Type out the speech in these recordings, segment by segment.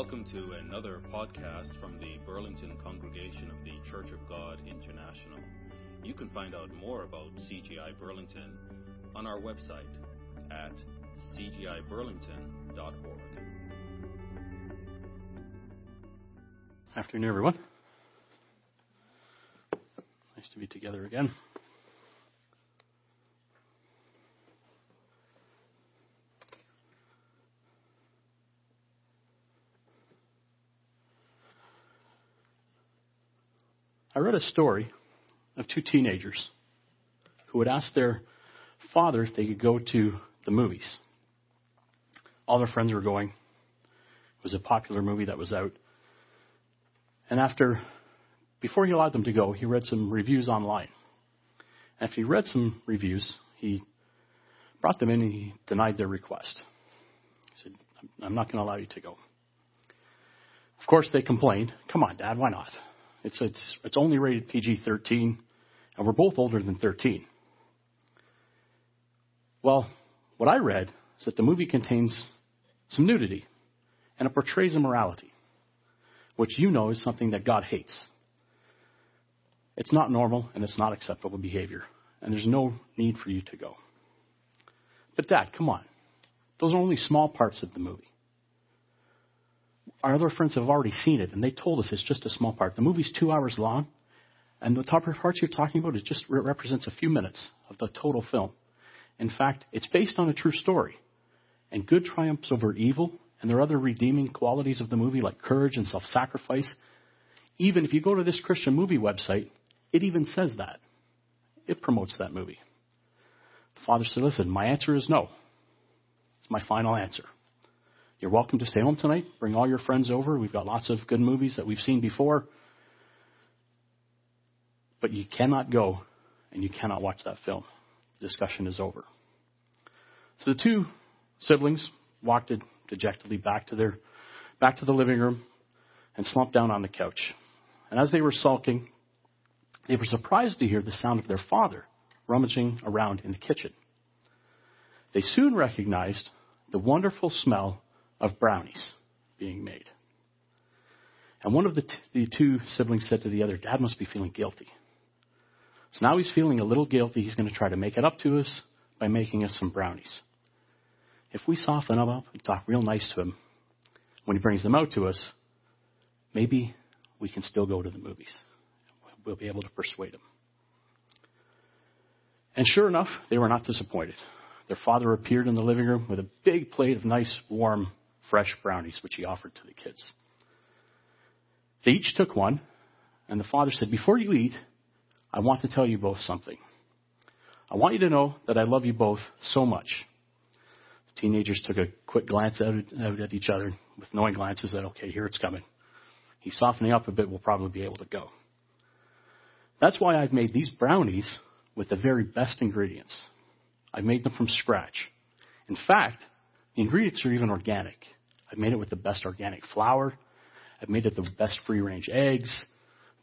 Welcome to another podcast from the Burlington Congregation of the Church of God International. You can find out more about CGI Burlington on our website at cgiburlington.org. Afternoon, everyone. Nice to be together again. I read a story of two teenagers who would ask their father if they could go to the movies. All their friends were going. It was a popular movie that was out. And after, before he allowed them to go, he read some reviews online. After he read some reviews, he brought them in and he denied their request. He said, I'm not going to allow you to go. Of course, they complained. Come on, Dad, why not? It's, it's, it's only rated PG 13, and we're both older than 13. Well, what I read is that the movie contains some nudity, and it portrays immorality, which you know is something that God hates. It's not normal, and it's not acceptable behavior, and there's no need for you to go. But, Dad, come on. Those are only small parts of the movie our other friends have already seen it, and they told us it's just a small part. The movie's two hours long, and the top parts you're talking about it just represents a few minutes of the total film. In fact, it's based on a true story, and good triumphs over evil, and there are other redeeming qualities of the movie like courage and self-sacrifice. Even if you go to this Christian movie website, it even says that. It promotes that movie. The father said, "Listen, my answer is no. It's my final answer." You're welcome to stay home tonight. Bring all your friends over. We've got lots of good movies that we've seen before. But you cannot go and you cannot watch that film. Discussion is over. So the two siblings walked dejectedly back to their back to the living room and slumped down on the couch. And as they were sulking, they were surprised to hear the sound of their father rummaging around in the kitchen. They soon recognized the wonderful smell of brownies being made. And one of the, t- the two siblings said to the other, Dad must be feeling guilty. So now he's feeling a little guilty. He's going to try to make it up to us by making us some brownies. If we soften up and talk real nice to him when he brings them out to us, maybe we can still go to the movies. We'll be able to persuade him. And sure enough, they were not disappointed. Their father appeared in the living room with a big plate of nice, warm fresh brownies, which he offered to the kids. They each took one, and the father said, Before you eat, I want to tell you both something. I want you to know that I love you both so much. The teenagers took a quick glance out, out at each other with knowing glances that, okay, here it's coming. He's softening up a bit, we'll probably be able to go. That's why I've made these brownies with the very best ingredients. I've made them from scratch. In fact, the ingredients are even organic. I've made it with the best organic flour. I've made it the best free range eggs,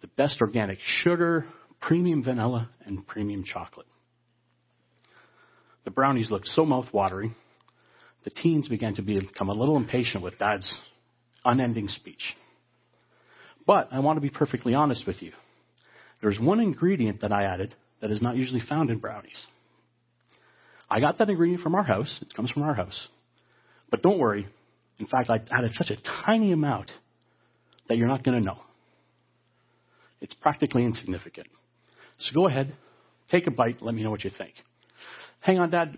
the best organic sugar, premium vanilla, and premium chocolate. The brownies looked so mouth-watering, the teens began to become a little impatient with Dad's unending speech. But I want to be perfectly honest with you. There's one ingredient that I added that is not usually found in brownies. I got that ingredient from our house. It comes from our house. But don't worry, in fact, I added such a tiny amount that you're not going to know. It's practically insignificant. So go ahead, take a bite, let me know what you think. Hang on, Dad.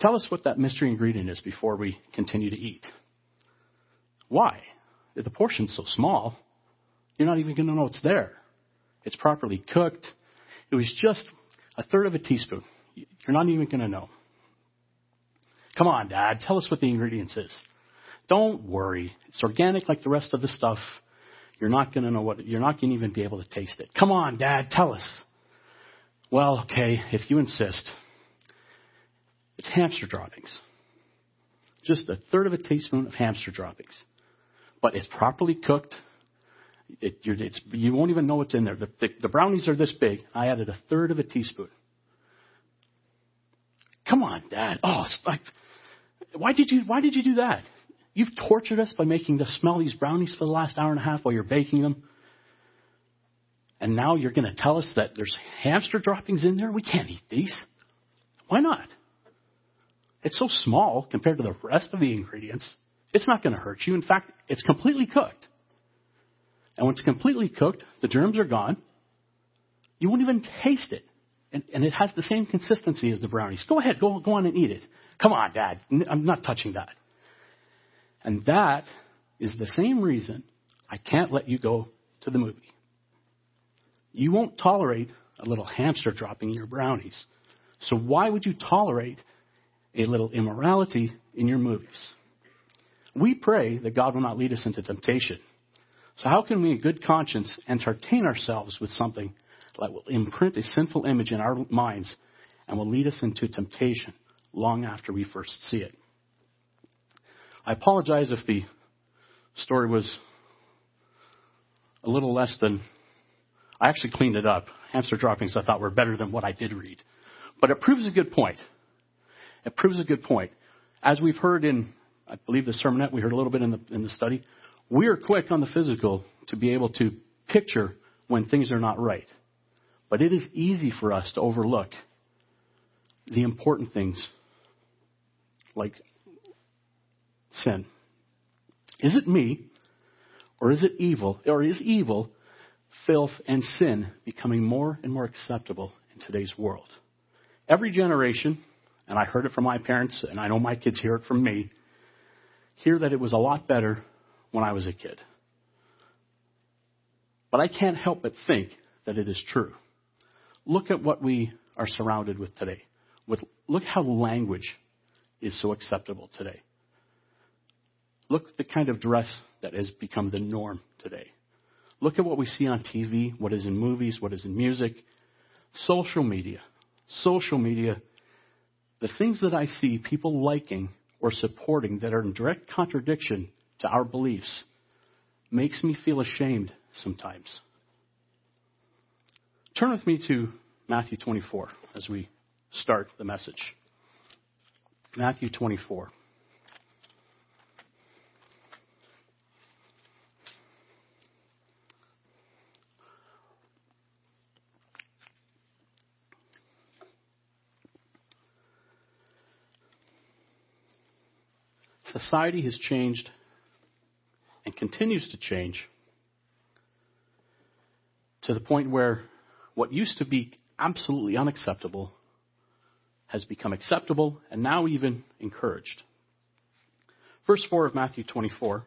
Tell us what that mystery ingredient is before we continue to eat. Why? The portion's so small, you're not even going to know it's there. It's properly cooked. It was just a third of a teaspoon. You're not even going to know. Come on, Dad. Tell us what the ingredients is. Don't worry. It's organic like the rest of the stuff. You're not going to know what, you're not going to even be able to taste it. Come on, Dad, tell us. Well, okay, if you insist. It's hamster droppings. Just a third of a teaspoon of hamster droppings. But it's properly cooked. It, you won't even know what's in there. The, the, the brownies are this big. I added a third of a teaspoon. Come on, Dad. Oh, like, why did you, why did you do that? You've tortured us by making us smell these brownies for the last hour and a half while you're baking them. And now you're going to tell us that there's hamster droppings in there? We can't eat these. Why not? It's so small compared to the rest of the ingredients. It's not going to hurt you. In fact, it's completely cooked. And when it's completely cooked, the germs are gone. You won't even taste it. And, and it has the same consistency as the brownies. Go ahead, go, go on and eat it. Come on, Dad. I'm not touching that. And that is the same reason I can't let you go to the movie. You won't tolerate a little hamster dropping in your brownies. So why would you tolerate a little immorality in your movies? We pray that God will not lead us into temptation. So how can we in good conscience entertain ourselves with something that will imprint a sinful image in our minds and will lead us into temptation long after we first see it? I apologize if the story was a little less than I actually cleaned it up. Hamster droppings I thought were better than what I did read. But it proves a good point. It proves a good point. As we've heard in, I believe the sermonette, we heard a little bit in the, in the study, we are quick on the physical to be able to picture when things are not right. But it is easy for us to overlook the important things like sin. Is it me or is it evil or is evil filth, and sin becoming more and more acceptable in today's world. Every generation, and I heard it from my parents, and I know my kids hear it from me, hear that it was a lot better when I was a kid. But I can't help but think that it is true. Look at what we are surrounded with today. With, look how language is so acceptable today. Look at the kind of dress that has become the norm today. Look at what we see on TV, what is in movies, what is in music, social media. Social media, the things that I see people liking or supporting that are in direct contradiction to our beliefs makes me feel ashamed sometimes. Turn with me to Matthew 24 as we start the message. Matthew 24. Society has changed and continues to change to the point where what used to be absolutely unacceptable has become acceptable and now even encouraged. Verse 4 of Matthew 24.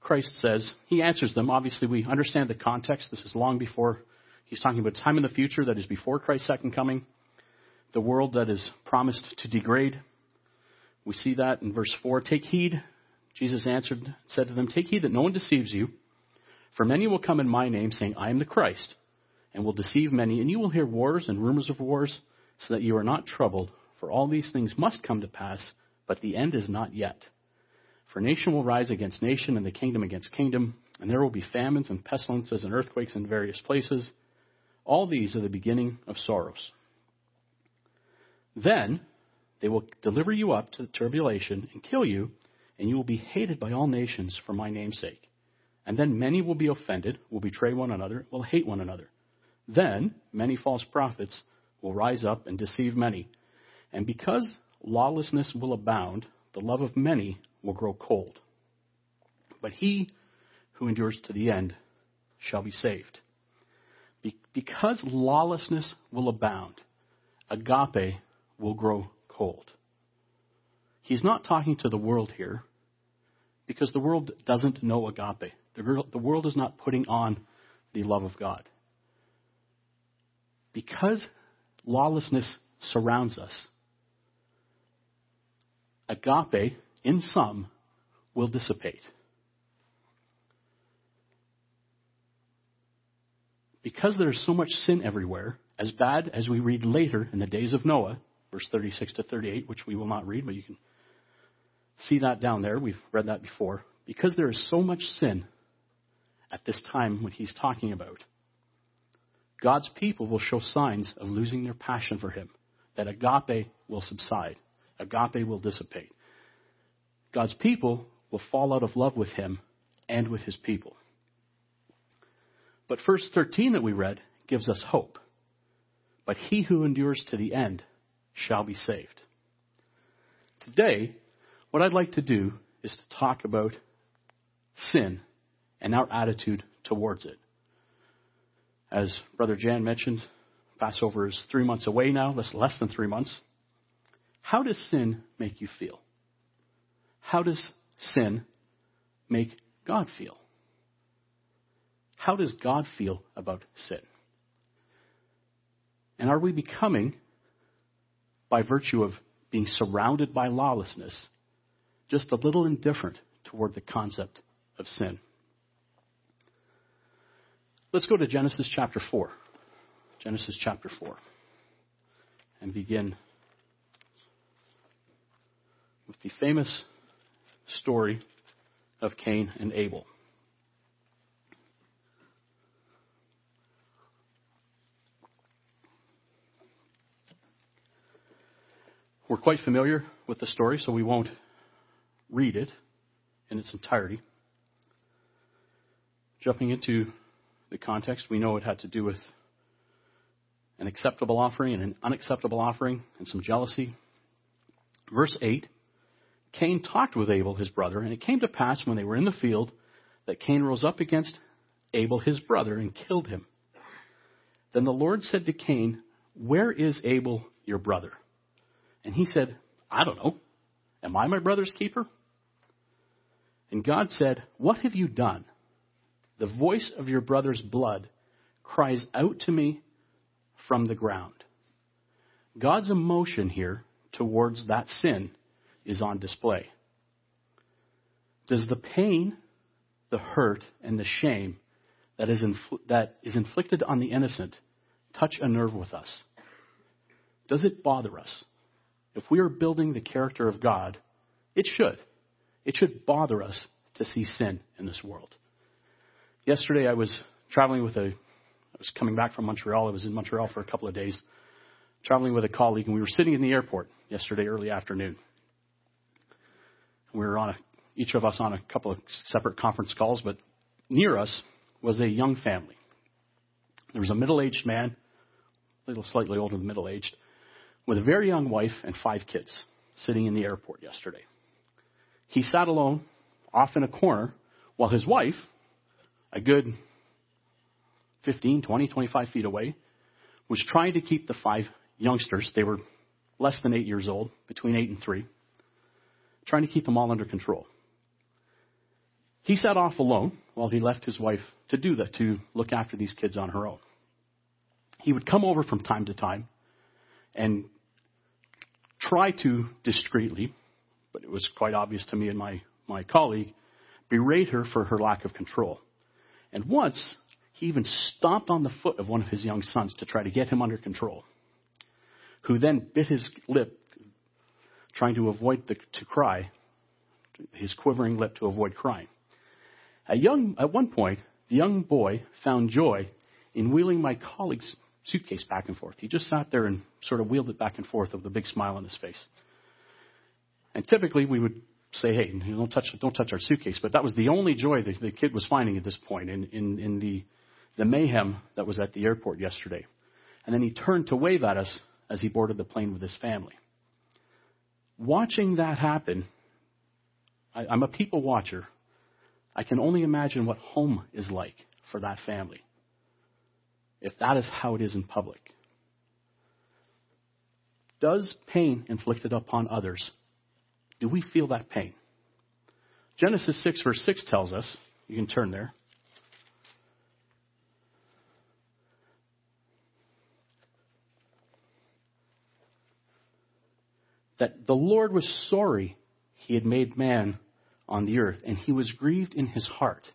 Christ says, He answers them. Obviously, we understand the context. This is long before, He's talking about time in the future that is before Christ's second coming the world that is promised to degrade. We see that in verse 4. Take heed, Jesus answered, said to them, Take heed that no one deceives you, for many will come in my name, saying, I am the Christ, and will deceive many, and you will hear wars and rumors of wars, so that you are not troubled, for all these things must come to pass, but the end is not yet. For nation will rise against nation, and the kingdom against kingdom, and there will be famines and pestilences and earthquakes in various places. All these are the beginning of sorrows. Then they will deliver you up to the tribulation and kill you, and you will be hated by all nations for my name's sake. And then many will be offended, will betray one another, will hate one another. Then many false prophets will rise up and deceive many. And because lawlessness will abound, the love of many will grow cold. But he who endures to the end shall be saved. Be- because lawlessness will abound, agape will grow cold. He's not talking to the world here because the world doesn't know agape. The world is not putting on the love of God. Because lawlessness surrounds us, agape, in some, will dissipate. Because there's so much sin everywhere, as bad as we read later in the days of Noah, verse 36 to 38, which we will not read, but you can see that down there. We've read that before. Because there is so much sin at this time when he's talking about, God's people will show signs of losing their passion for him. that agape will subside, agape will dissipate. God's people will fall out of love with him and with his people. But verse 13 that we read gives us hope. But he who endures to the end shall be saved. Today, what I'd like to do is to talk about sin and our attitude towards it. As Brother Jan mentioned, Passover is three months away now, that's less than three months. How does sin make you feel? How does sin make God feel? How does God feel about sin? And are we becoming, by virtue of being surrounded by lawlessness, just a little indifferent toward the concept of sin? Let's go to Genesis chapter 4. Genesis chapter 4. And begin with the famous story of Cain and Abel. We're quite familiar with the story, so we won't read it in its entirety. Jumping into the context, we know it had to do with an acceptable offering and an unacceptable offering and some jealousy. Verse 8 Cain talked with Abel, his brother, and it came to pass when they were in the field that Cain rose up against Abel, his brother, and killed him. Then the Lord said to Cain, Where is Abel, your brother? And he said, I don't know. Am I my brother's keeper? And God said, What have you done? The voice of your brother's blood cries out to me from the ground. God's emotion here towards that sin is on display. Does the pain, the hurt, and the shame that is, infl- that is inflicted on the innocent touch a nerve with us? Does it bother us? If we are building the character of God, it should. It should bother us to see sin in this world. Yesterday I was traveling with a, I was coming back from Montreal. I was in Montreal for a couple of days, traveling with a colleague, and we were sitting in the airport yesterday early afternoon. We were on a, each of us on a couple of separate conference calls, but near us was a young family. There was a middle-aged man, a little slightly older than middle-aged, with a very young wife and five kids sitting in the airport yesterday. He sat alone off in a corner while his wife, a good 15, 20, 25 feet away, was trying to keep the five youngsters, they were less than eight years old, between eight and three, trying to keep them all under control. He sat off alone while he left his wife to do that, to look after these kids on her own. He would come over from time to time and try to discreetly, but it was quite obvious to me and my, my colleague, berate her for her lack of control. And once, he even stomped on the foot of one of his young sons to try to get him under control, who then bit his lip trying to avoid the, to cry, his quivering lip to avoid crying. At, young, at one point, the young boy found joy in wheeling my colleague's suitcase back and forth. He just sat there and sort of wheeled it back and forth with a big smile on his face. And typically we would say, hey, don't touch, don't touch our suitcase. But that was the only joy that the kid was finding at this point in, in, in the, the mayhem that was at the airport yesterday. And then he turned to wave at us as he boarded the plane with his family watching that happen, I, I'm a people watcher. I can only imagine what home is like for that family if that is how it is in public. Does pain inflicted upon others, do we feel that pain? Genesis 6, verse 6 tells us, you can turn there. that the Lord was sorry he had made man on the earth, and he was grieved in his heart.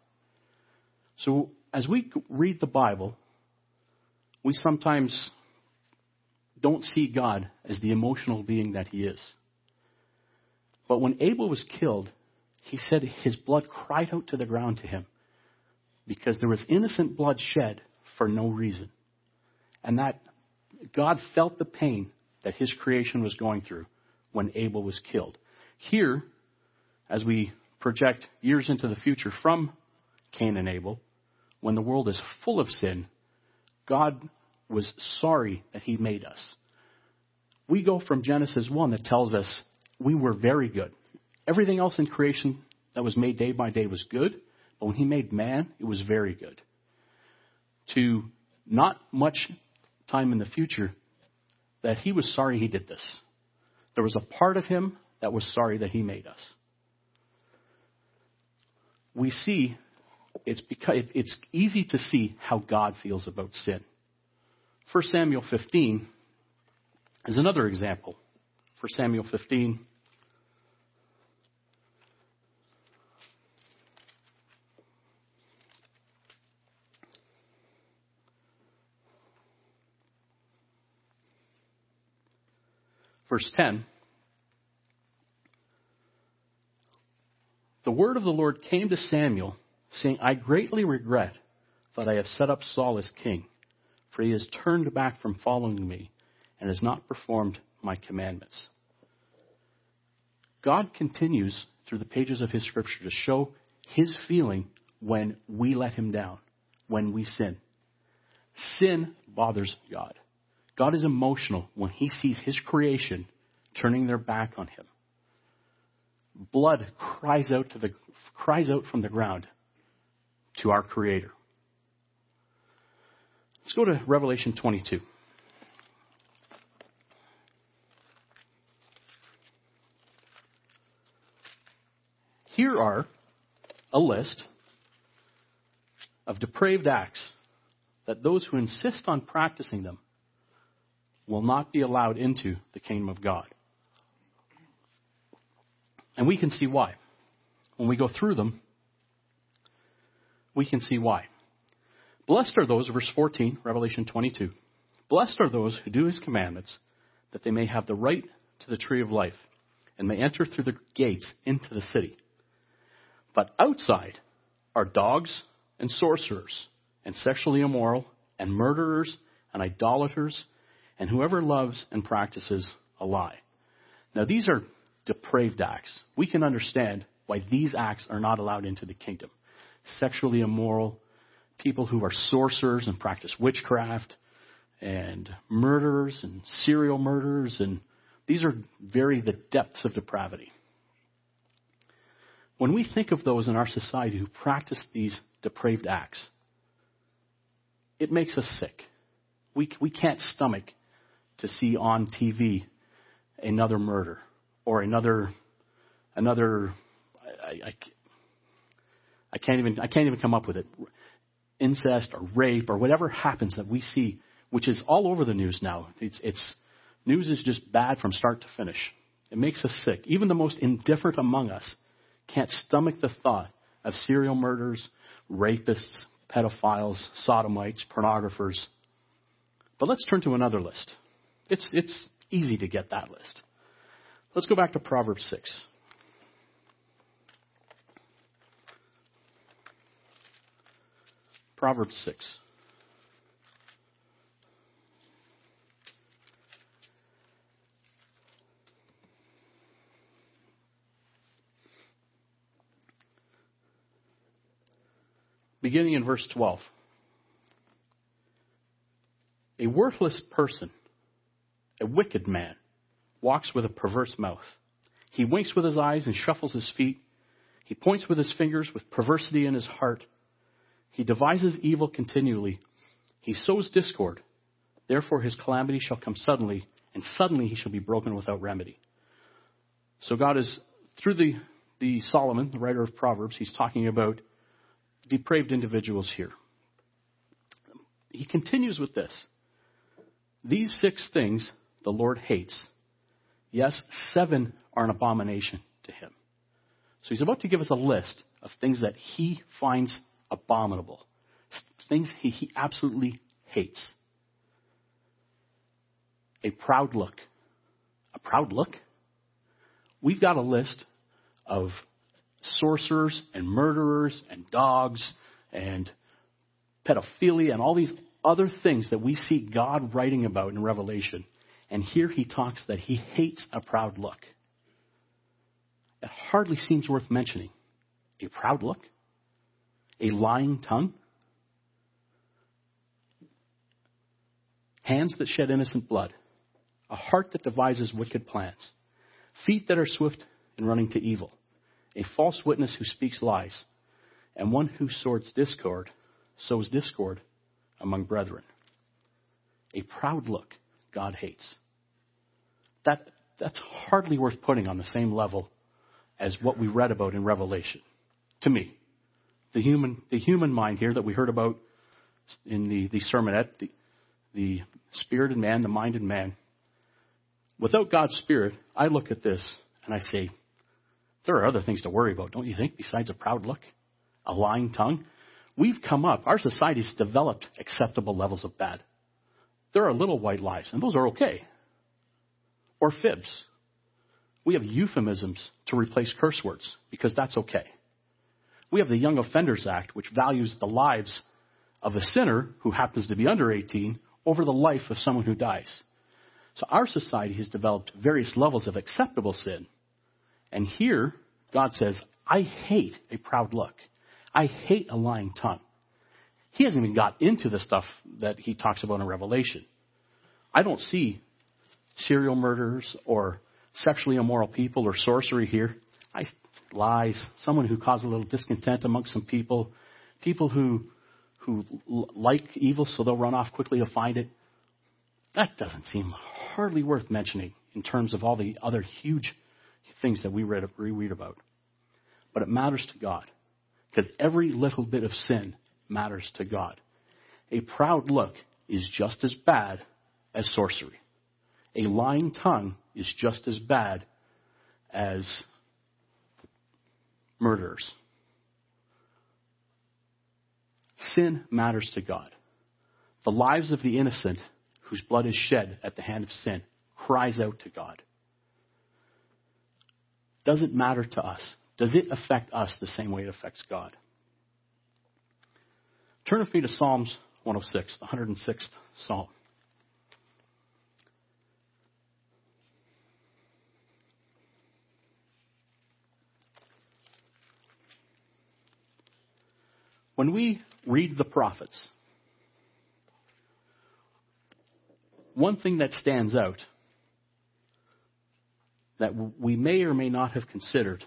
So, as we read the Bible, we sometimes don't see God as the emotional being that he is. But when Abel was killed, he said his blood cried out to the ground to him because there was innocent blood shed for no reason. And that God felt the pain that his creation was going through when Abel was killed. Here, as we project years into the future from Cain and Abel, when the world is full of sin, God was sorry that he made us. We go from Genesis 1 that tells us we were very good. Everything else in creation that was made day by day was good, but when he made man, it was very good. To not much time in the future, that he was sorry he did this. There was a part of him that was sorry that he made us. We see it's because it's easy to see how God feels about sin. 1 Samuel 15 is another example. 1 Samuel 15 Verse 10 The word of the Lord came to Samuel, saying, I greatly regret that I have set up Saul as king, for he has turned back from following me and has not performed my commandments. God continues through the pages of his scripture to show his feeling when we let him down, when we sin. Sin bothers God. God is emotional when he sees his creation turning their back on him. Blood cries out to the cries out from the ground to our creator. Let's go to Revelation 22. Here are a list of depraved acts that those who insist on practicing them will not be allowed into the kingdom of God. And we can see why. When we go through them, we can see why. Blessed are those, verse 14, Revelation 22. Blessed are those who do his commandments, that they may have the right to the tree of life, and may enter through the gates into the city. But outside are dogs and sorcerers, and sexually immoral, and murderers, and idolaters, and whoever loves and practices a lie. Now, these are depraved acts. We can understand why these acts are not allowed into the kingdom. Sexually immoral, people who are sorcerers and practice witchcraft, and murderers and serial murderers, and these are very the depths of depravity. When we think of those in our society who practice these depraved acts, it makes us sick. We, we can't stomach to see on TV another murder or another another I, I, I can't even I can't even come up with it. Incest or rape or whatever happens that we see which is all over the news now. It's it's news is just bad from start to finish. It makes us sick. Even the most indifferent among us can't stomach the thought of serial murders rapists pedophiles sodomites pornographers. But let's turn to another list. It's it's easy to get that list. Let's go back to Proverbs 6. Proverbs 6. Beginning in verse 12. A worthless person, a wicked man, walks with a perverse mouth. He winks with his eyes and shuffles his feet. He points with his fingers with perversity in his heart. He devises evil continually. He sows discord. Therefore his calamity shall come suddenly, and suddenly he shall be broken without remedy. So God is, through the, the Solomon, the writer of Proverbs, he's talking about depraved individuals here. He continues with this. These six things the Lord hates. Yes, seven are an abomination to him. So he's about to give us a list of things that he finds abominable, things he, he absolutely hates. A proud look. A proud look? We've got a list of sorcerers and murderers and dogs and pedophilia and all these other things that we see God writing about in Revelation And here he talks that he hates a proud look. It hardly seems worth mentioning. A proud look? A lying tongue? Hands that shed innocent blood? A heart that devises wicked plans? Feet that are swift in running to evil? A false witness who speaks lies? And one who sows discord, sows discord among brethren? A proud look God hates. That, that's hardly worth putting on the same level as what we read about in Revelation. To me, the human, the human mind here that we heard about in the, the sermonette, the, the spirit in man, the mind in man. Without God's spirit, I look at this and I say, there are other things to worry about, don't you think, besides a proud look, a lying tongue? We've come up, our society's developed acceptable levels of bad. There are little white lies, and those are okay. Or fibs. We have euphemisms to replace curse words because that's okay. We have the Young Offenders Act, which values the lives of a sinner who happens to be under 18 over the life of someone who dies. So our society has developed various levels of acceptable sin. And here, God says, I hate a proud look. I hate a lying tongue. He hasn't even got into the stuff that he talks about in Revelation. I don't see serial murders or sexually immoral people or sorcery here. I, lies, someone who caused a little discontent amongst some people, people who, who like evil so they'll run off quickly to find it. That doesn't seem hardly worth mentioning in terms of all the other huge things that we read, we read about. But it matters to God because every little bit of sin matters to God. A proud look is just as bad as sorcery. A lying tongue is just as bad as murderers. Sin matters to God. The lives of the innocent whose blood is shed at the hand of sin cries out to God. Does it matter to us? Does it affect us the same way it affects God? Turn with me to Psalms 106, the 106th Psalm. When we read the prophets, one thing that stands out that we may or may not have considered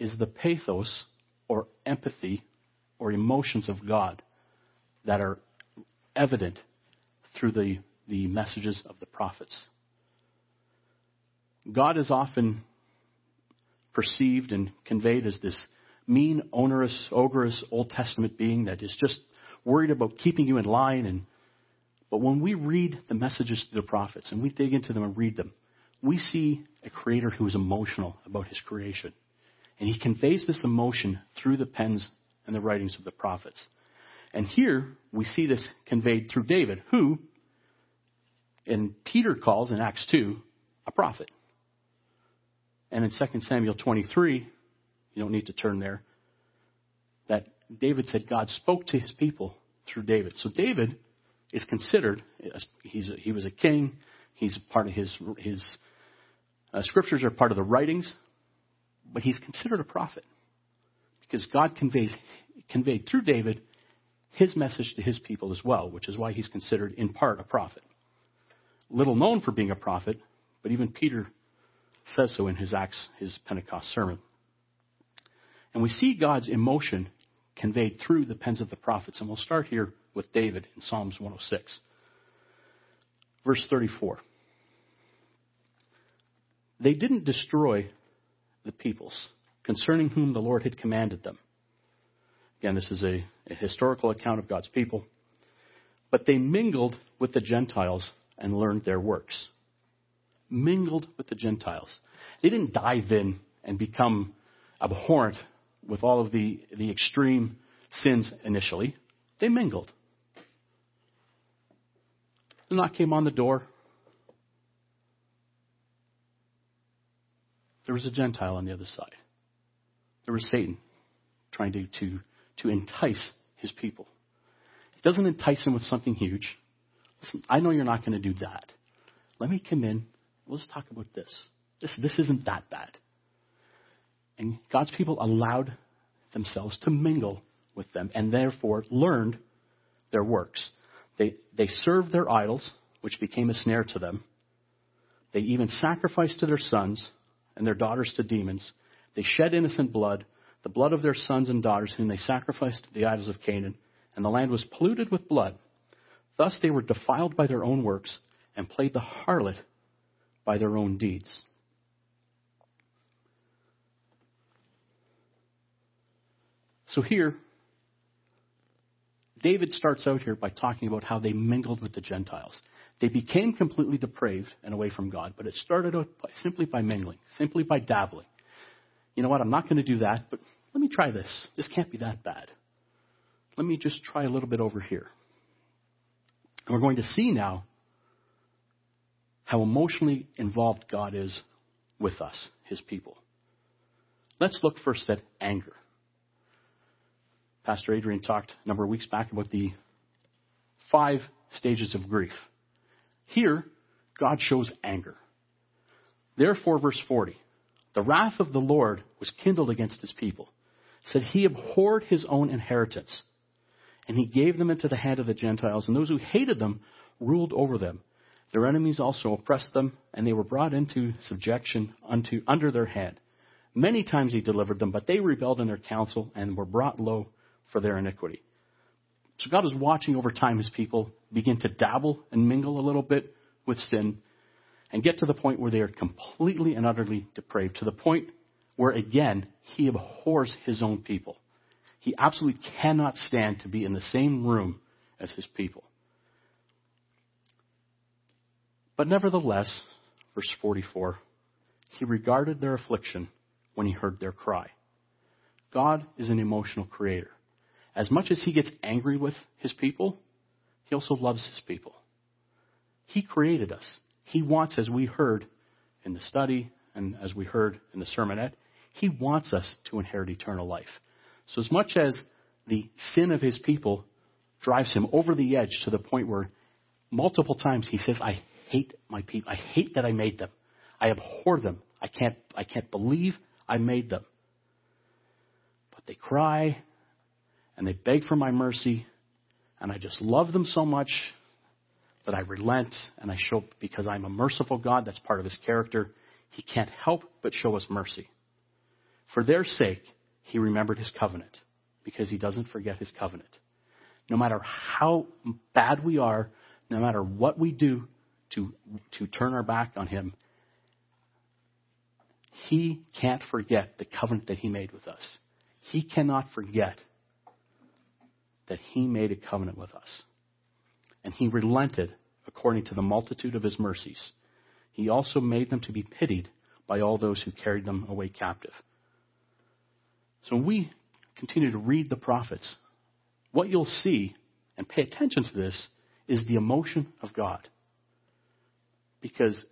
is the pathos or empathy or emotions of God that are evident through the, the messages of the prophets. God is often perceived and conveyed as this mean, onerous, ogreous Old Testament being that is just worried about keeping you in line. And but when we read the messages to the prophets and we dig into them and read them, we see a creator who is emotional about his creation. And he conveys this emotion through the pens and the writings of the prophets. And here we see this conveyed through David, who, and Peter calls in Acts 2, a prophet. And in 2 Samuel 23, you don't need to turn there. That David said God spoke to his people through David. So David is considered, he's a, he was a king, he's part of his, his uh, scriptures are part of the writings, but he's considered a prophet. Because God conveys, conveyed through David his message to his people as well, which is why he's considered in part a prophet. Little known for being a prophet, but even Peter says so in his Acts, his Pentecost sermon. And we see God's emotion conveyed through the pens of the prophets. And we'll start here with David in Psalms 106. Verse 34. They didn't destroy the peoples concerning whom the Lord had commanded them. Again, this is a, a historical account of God's people. But they mingled with the Gentiles and learned their works. Mingled with the Gentiles. They didn't dive in and become abhorrent with all of the, the extreme sins initially, they mingled. The knock came on the door. There was a Gentile on the other side. There was Satan trying to, to, to entice his people. It doesn't entice him with something huge. Listen, I know you're not going to do that. let me come in. Let's talk about this. This, this isn't that bad. And God's people allowed themselves to mingle with them and therefore learned their works. They, they served their idols, which became a snare to them. They even sacrificed to their sons and their daughters to demons. They shed innocent blood, the blood of their sons and daughters, whom they sacrificed to the idols of Canaan, and the land was polluted with blood. Thus they were defiled by their own works and played the harlot by their own deeds. So here, David starts out here by talking about how they mingled with the Gentiles. They became completely depraved and away from God, but it started out by, simply by mingling, simply by dabbling. You know what? I'm not going to do that, but let me try this. This can't be that bad. Let me just try a little bit over here. And we're going to see now how emotionally involved God is with us, his people. Let's look first at anger. Pastor Adrian talked a number of weeks back about the five stages of grief. Here, God shows anger. Therefore, verse 40, the wrath of the Lord was kindled against his people, said he abhorred his own inheritance, and he gave them into the hand of the Gentiles, and those who hated them ruled over them. Their enemies also oppressed them, and they were brought into subjection unto under their hand. Many times he delivered them, but they rebelled in their counsel and were brought low for their iniquity. So God is watching over time his people begin to dabble and mingle a little bit with sin and get to the point where they are completely and utterly depraved, to the point where, again, he abhors his own people. He absolutely cannot stand to be in the same room as his people. But nevertheless, verse 44, he regarded their affliction when he heard their cry. God is an emotional creator as much as he gets angry with his people, he also loves his people. He created us. He wants, as we heard in the study and as we heard in the sermonette, he wants us to inherit eternal life. So as much as the sin of his people drives him over the edge to the point where multiple times he says, I hate my people. I hate that I made them. I abhor them. I can't, I can't believe I made them. But they cry and they beg for my mercy, and I just love them so much that I relent and I show, because I'm a merciful God, that's part of his character, he can't help but show us mercy. For their sake, he remembered his covenant, because he doesn't forget his covenant. No matter how bad we are, no matter what we do to, to turn our back on him, he can't forget the covenant that he made with us. He cannot forget that he made a covenant with us. And he relented according to the multitude of his mercies. He also made them to be pitied by all those who carried them away captive. So when we continue to read the prophets, what you'll see, and pay attention to this, is the emotion of God. Because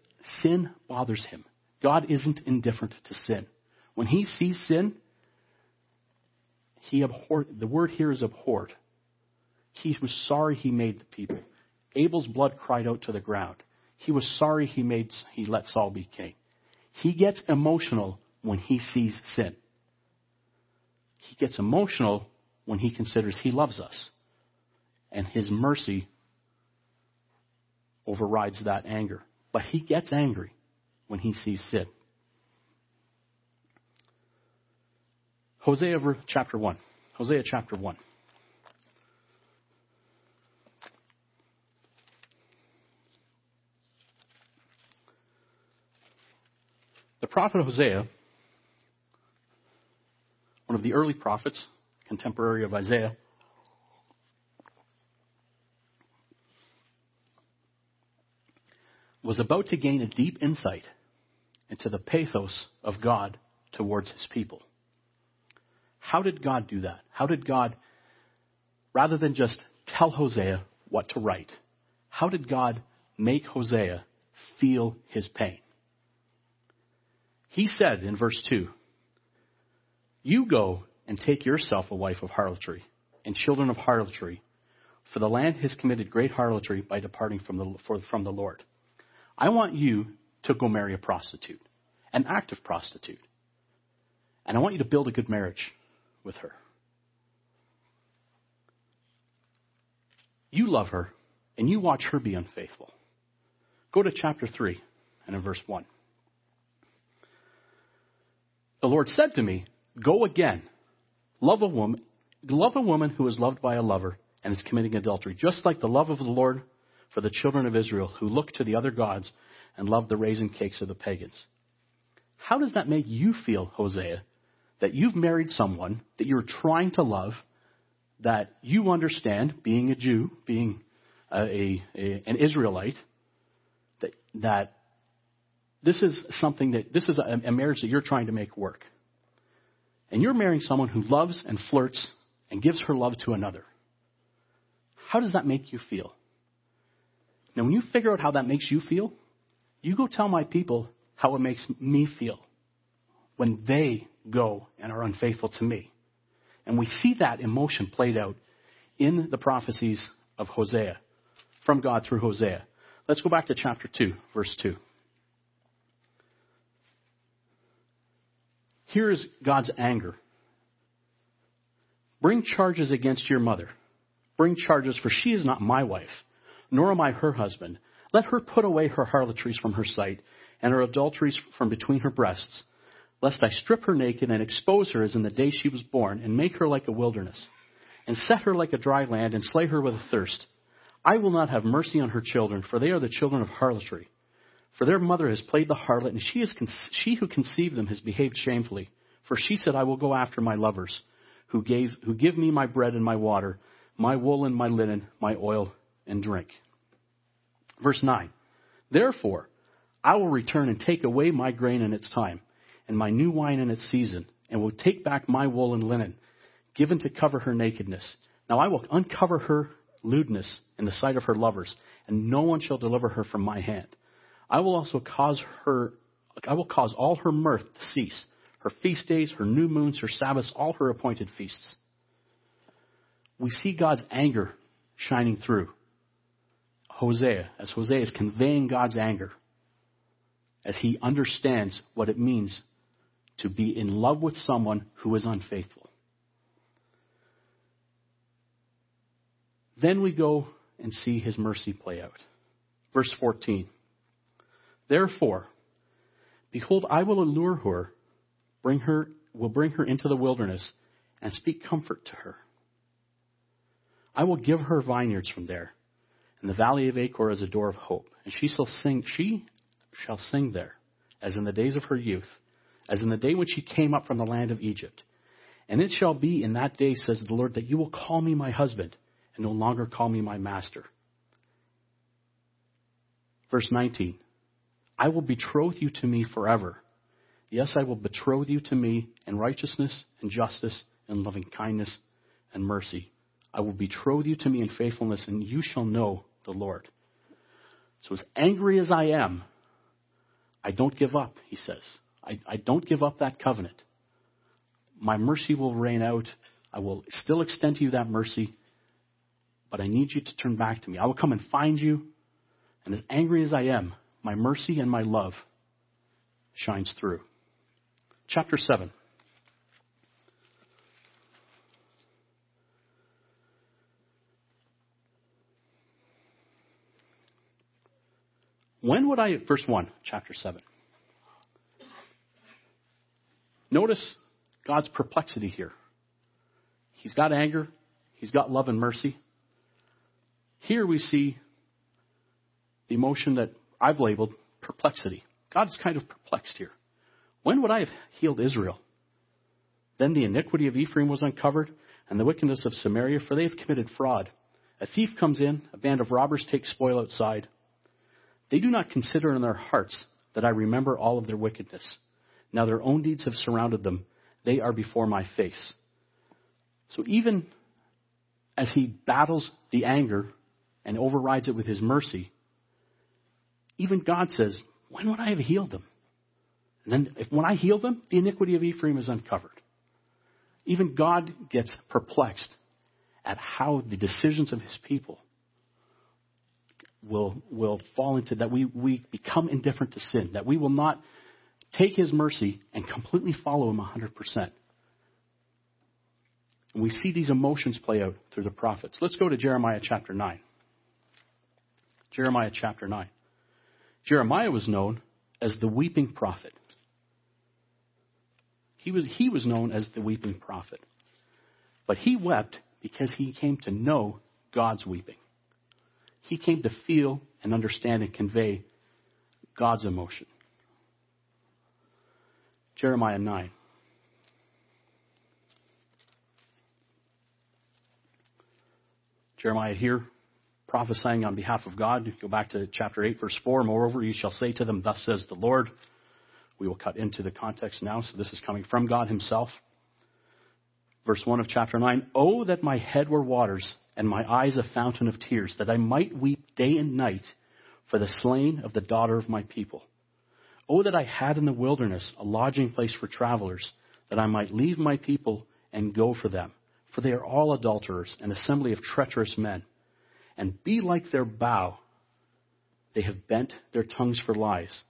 sin bothers him. God isn't indifferent to sin. When he sees sin, he abhorred, the word here is abhorred. He was sorry he made the people. Abel's blood cried out to the ground. He was sorry he made he let Saul be king. He gets emotional when he sees sin. He gets emotional when he considers he loves us. And his mercy overrides that anger. But he gets angry when he sees sin. Hosea chapter 1. Hosea chapter 1. The prophet Hosea, one of the early prophets, contemporary of Isaiah, was about to gain a deep insight into the pathos of God towards his people. How did God do that? How did God, rather than just tell Hosea what to write, how did God make Hosea feel his pain? He said in verse 2, You go and take yourself a wife of harlotry and children of harlotry, for the land has committed great harlotry by departing from the, for, from the Lord. I want you to go marry a prostitute, an active prostitute. And I want you to build a good marriage with her. You love her, and you watch her be unfaithful. Go to chapter 3 and in verse 1. The Lord said to me, Go again, love a woman, love a woman who is loved by a lover and is committing adultery, just like the love of the Lord for the children of Israel who look to the other gods and love the raisin cakes of the pagans. How does that make you feel, Hosea, that you've married someone that you're trying to love, that you understand, being a Jew, being a, a, an Israelite, that, that this is something that, this is a, a marriage that you're trying to make work. And you're marrying someone who loves and flirts and gives her love to another. How does that make you feel? Now, when you figure out how that makes you feel, you go tell my people how it makes me feel when they go and are unfaithful to me. And we see that emotion played out in the prophecies of Hosea, from God through Hosea. Let's go back to chapter 2, verse 2. Here is God's anger. Bring charges against your mother. Bring charges, for she is not my wife, nor am I her husband. Let her put away her harlotries from her sight, and her adulteries from between her breasts, lest I strip her naked and expose her as in the day she was born, and make her like a wilderness, and set her like a dry land, and slay her with a thirst. I will not have mercy on her children, for they are the children of harlotry. For their mother has played the harlot, and she, con- she who conceived them has behaved shamefully. For she said, I will go after my lovers, who, gave, who give me my bread and my water, my wool and my linen, my oil and drink. Verse 9. Therefore, I will return and take away my grain in its time, and my new wine in its season, and will take back my wool and linen, given to cover her nakedness. Now I will uncover her lewdness in the sight of her lovers, and no one shall deliver her from my hand. I will also cause her, I will cause all her mirth to cease, her feast days, her new moons, her Sabbaths, all her appointed feasts. We see God's anger shining through. Hosea, as Hosea is conveying God's anger, as he understands what it means to be in love with someone who is unfaithful. Then we go and see his mercy play out. Verse 14. Therefore, behold, I will allure her, bring her, will bring her into the wilderness, and speak comfort to her. I will give her vineyards from there, and the valley of Achor is a door of hope, and she shall sing, she shall sing there, as in the days of her youth, as in the day when she came up from the land of Egypt. And it shall be in that day, says the Lord, that you will call me my husband, and no longer call me my master. Verse 19. I will betroth you to me forever. Yes, I will betroth you to me in righteousness and justice and loving kindness and mercy. I will betroth you to me in faithfulness, and you shall know the Lord. So, as angry as I am, I don't give up, he says. I, I don't give up that covenant. My mercy will reign out. I will still extend to you that mercy, but I need you to turn back to me. I will come and find you, and as angry as I am, my mercy and my love shines through. Chapter 7. When would I, verse 1, chapter 7. Notice God's perplexity here. He's got anger, he's got love and mercy. Here we see the emotion that I've labeled perplexity. God's kind of perplexed here. When would I have healed Israel? Then the iniquity of Ephraim was uncovered, and the wickedness of Samaria, for they have committed fraud. A thief comes in, a band of robbers take spoil outside. They do not consider in their hearts that I remember all of their wickedness. Now their own deeds have surrounded them. They are before my face. So even as he battles the anger and overrides it with his mercy, even God says, When would I have healed them? And then if, when I heal them, the iniquity of Ephraim is uncovered. Even God gets perplexed at how the decisions of his people will, will fall into, that we, we become indifferent to sin, that we will not take his mercy and completely follow him 100%. And we see these emotions play out through the prophets. Let's go to Jeremiah chapter 9. Jeremiah chapter 9. Jeremiah was known as the weeping prophet. He was, he was known as the weeping prophet. But he wept because he came to know God's weeping. He came to feel and understand and convey God's emotion. Jeremiah 9. Jeremiah here prophesying on behalf of God. Go back to chapter 8, verse 4. Moreover, you shall say to them, Thus says the Lord. We will cut into the context now, so this is coming from God Himself. Verse 1 of chapter 9 Oh, that my head were waters, and my eyes a fountain of tears, that I might weep day and night for the slain of the daughter of my people. Oh, that I had in the wilderness a lodging place for travelers, that I might leave my people and go for them for they are all adulterers, an assembly of treacherous men. And be like their bow. They have bent their tongues for lies.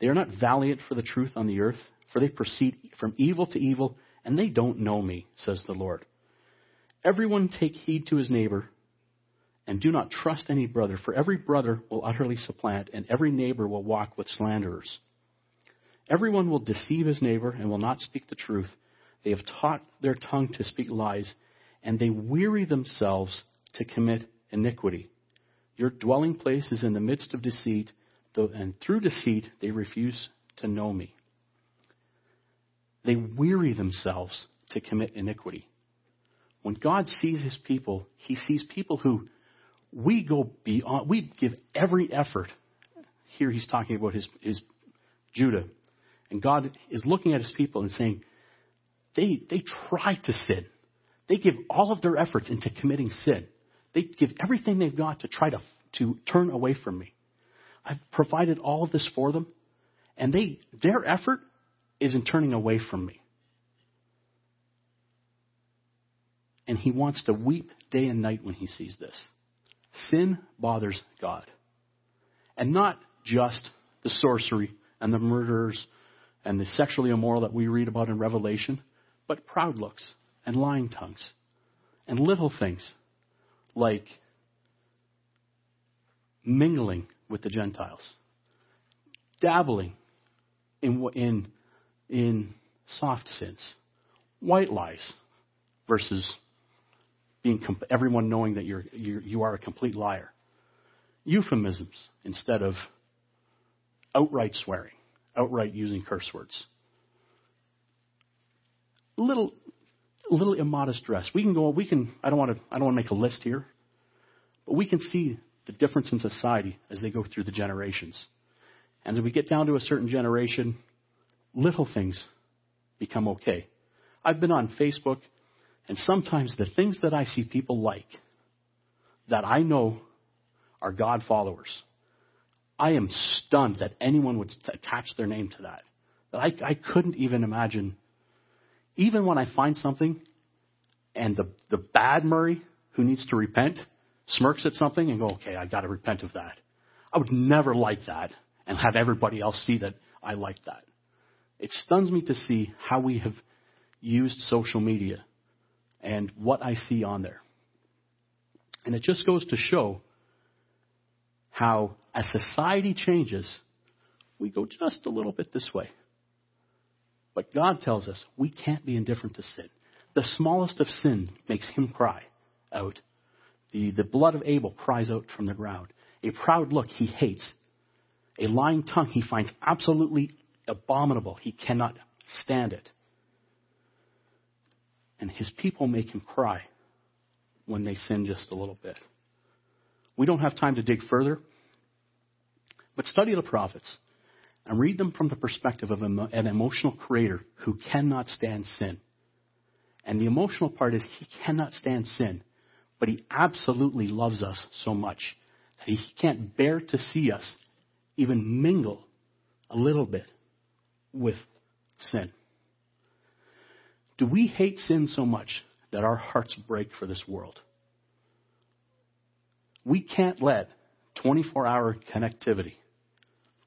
They are not valiant for the truth on the earth, for they proceed from evil to evil, and they don't know me, says the Lord. Everyone take heed to his neighbor, and do not trust any brother, for every brother will utterly supplant, and every neighbor will walk with slanderers. Everyone will deceive his neighbor and will not speak the truth. They have taught their tongue to speak lies, and they weary themselves to commit iniquity. Your dwelling place is in the midst of deceit, and through deceit they refuse to know me. They weary themselves to commit iniquity. When God sees his people, he sees people who we go beyond, we give every effort. Here he's talking about his, his Judah. And God is looking at his people and saying, they, they try to sin. They give all of their efforts into committing sin. They give everything they've got to try to, to turn away from me. I've provided all of this for them, and they, their effort is in turning away from me. And he wants to weep day and night when he sees this. Sin bothers God. And not just the sorcery and the murderers and the sexually immoral that we read about in Revelation, but proud looks and lying tongues and little things like mingling with the Gentiles, dabbling in, in, in soft sins, white lies versus being everyone knowing that you're, you're, you are a complete liar, euphemisms instead of outright swearing, outright using curse words. Little little immodest dress. We can go, we can, I don't want to, I don't want to make a list here, but we can see the difference in society as they go through the generations. And as we get down to a certain generation, little things become okay. I've been on Facebook, and sometimes the things that I see people like, that I know are God followers, I am stunned that anyone would attach their name to that. That I, I couldn't even imagine even when I find something and the, the bad Murray who needs to repent smirks at something and go, okay, I got to repent of that. I would never like that and have everybody else see that I like that. It stuns me to see how we have used social media and what I see on there. And it just goes to show how as society changes, we go just a little bit this way. But God tells us we can't be indifferent to sin. The smallest of sin makes him cry out. The, the blood of Abel cries out from the ground. A proud look he hates. A lying tongue he finds absolutely abominable. He cannot stand it. And his people make him cry when they sin just a little bit. We don't have time to dig further, but study the prophets and read them from the perspective of an emotional creator who cannot stand sin. And the emotional part is he cannot stand sin, but he absolutely loves us so much that he can't bear to see us even mingle a little bit with sin. Do we hate sin so much that our hearts break for this world? We can't let 24 hour connectivity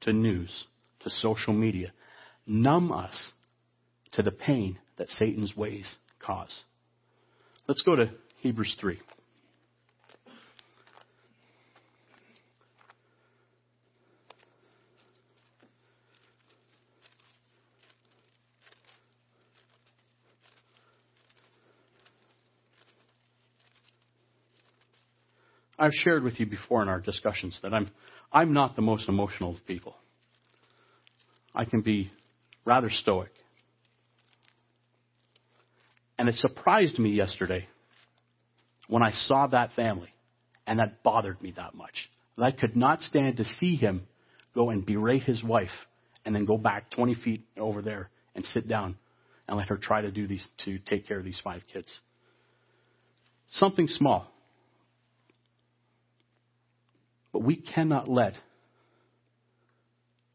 to news, to social media, numb us to the pain that Satan's ways cause. Let's go to Hebrews 3. I've shared with you before in our discussions that I'm, I'm not the most emotional of people. I can be rather stoic. And it surprised me yesterday when I saw that family, and that bothered me that much. That I could not stand to see him go and berate his wife and then go back 20 feet over there and sit down and let her try to do these, to take care of these five kids. Something small. But we cannot let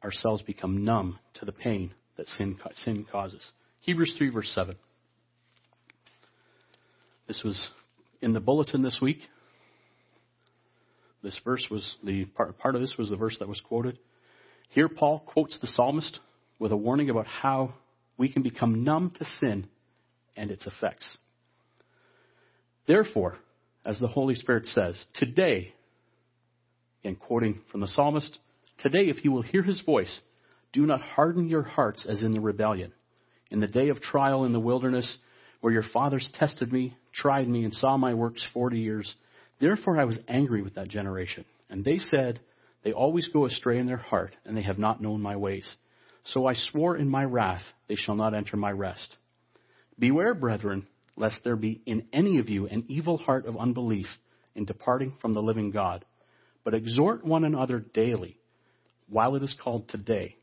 ourselves become numb to the pain that sin, sin causes. Hebrews 3, verse 7. This was in the bulletin this week. This verse was the part, part of this was the verse that was quoted. Here, Paul quotes the psalmist with a warning about how we can become numb to sin and its effects. Therefore, as the Holy Spirit says, today and quoting from the psalmist, Today, if you will hear his voice, do not harden your hearts as in the rebellion. In the day of trial in the wilderness, where your fathers tested me, tried me, and saw my works forty years, therefore I was angry with that generation. And they said, They always go astray in their heart, and they have not known my ways. So I swore in my wrath, They shall not enter my rest. Beware, brethren, lest there be in any of you an evil heart of unbelief in departing from the living God but exhort one another daily, while it is called today,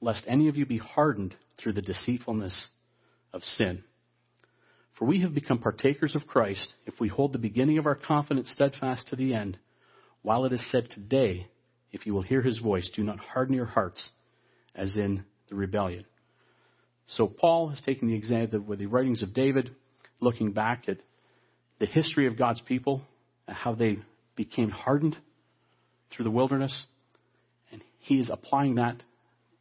lest any of you be hardened through the deceitfulness of sin. For we have become partakers of Christ if we hold the beginning of our confidence steadfast to the end, while it is said today, if you will hear his voice, do not harden your hearts as in the rebellion. So Paul has taken the example with the writings of David, looking back at the history of God's people, and how they became hardened through the wilderness, he is applying that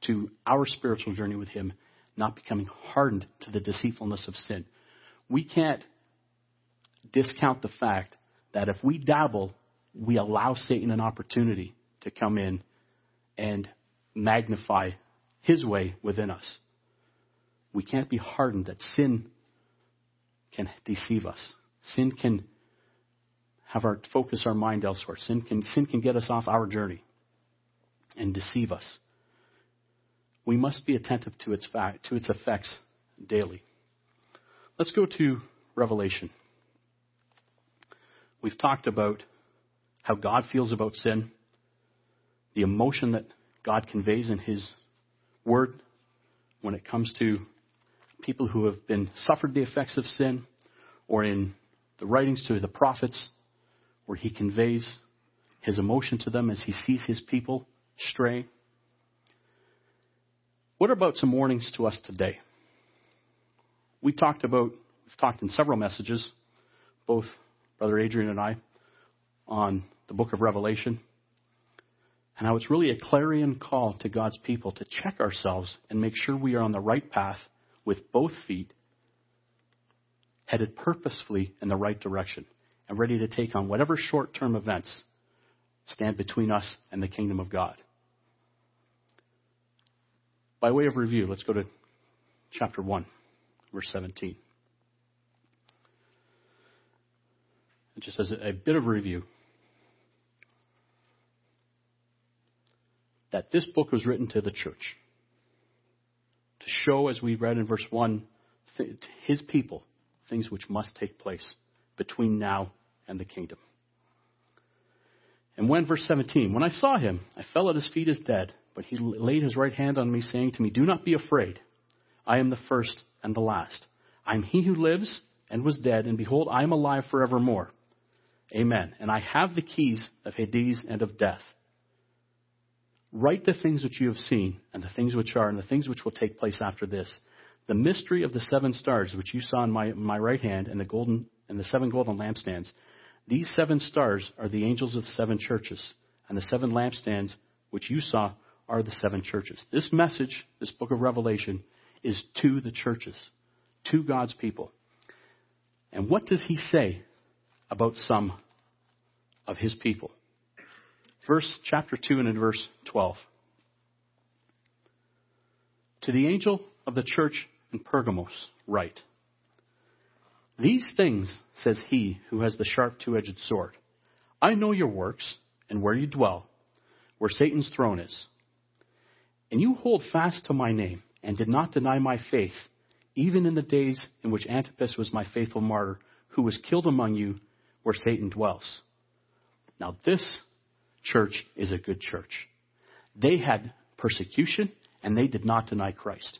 to our spiritual journey with him, not becoming hardened to the deceitfulness of sin. We can't discount the fact that if we dabble, we allow Satan an opportunity to come in and magnify his way within us. We can't be hardened that sin can deceive us. Sin can have our focus our mind elsewhere. Sin can, sin can get us off our journey and deceive us. We must be attentive to its fact, to its effects daily. Let's go to Revelation. We've talked about how God feels about sin, the emotion that God conveys in His Word when it comes to people who have been suffered the effects of sin, or in the writings to the prophets where he conveys his emotion to them as he sees his people stray. What about some warnings to us today? We talked about, we've talked in several messages, both Brother Adrian and I, on the book of Revelation, and how it's really a clarion call to God's people to check ourselves and make sure we are on the right path with both feet headed purposefully in the right direction and ready to take on whatever short term events stand between us and the kingdom of God. By way of review, let's go to chapter 1, verse 17. Just as a bit of review, that this book was written to the church to show, as we read in verse 1, his people things which must take place between now and the kingdom. And when, verse 17, when I saw him, I fell at his feet as dead, but he laid his right hand on me, saying to me, Do not be afraid. I am the first and the last. I am he who lives and was dead, and behold, I am alive forevermore. Amen. And I have the keys of Hades and of death. Write the things which you have seen, and the things which are, and the things which will take place after this. The mystery of the seven stars which you saw in my, my right hand, and the golden and the seven golden lampstands. These seven stars are the angels of the seven churches, and the seven lampstands which you saw are the seven churches. This message, this book of Revelation, is to the churches, to God's people. And what does he say about some of his people? Verse chapter 2 and in verse 12. To the angel of the church in Pergamos, write, These things says he who has the sharp two edged sword. I know your works and where you dwell, where Satan's throne is. And you hold fast to my name and did not deny my faith, even in the days in which Antipas was my faithful martyr, who was killed among you where Satan dwells. Now, this church is a good church. They had persecution and they did not deny Christ.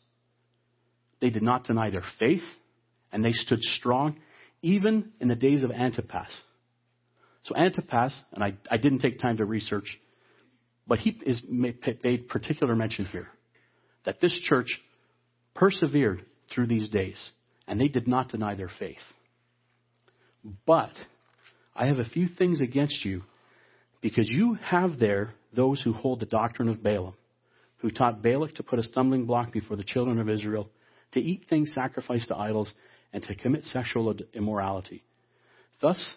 They did not deny their faith and they stood strong even in the days of Antipas. So Antipas, and I, I didn't take time to research, but he is made particular mention here that this church persevered through these days and they did not deny their faith. But I have a few things against you because you have there those who hold the doctrine of Balaam, who taught Balak to put a stumbling block before the children of Israel, to eat things sacrificed to idols, and to commit sexual immorality. Thus,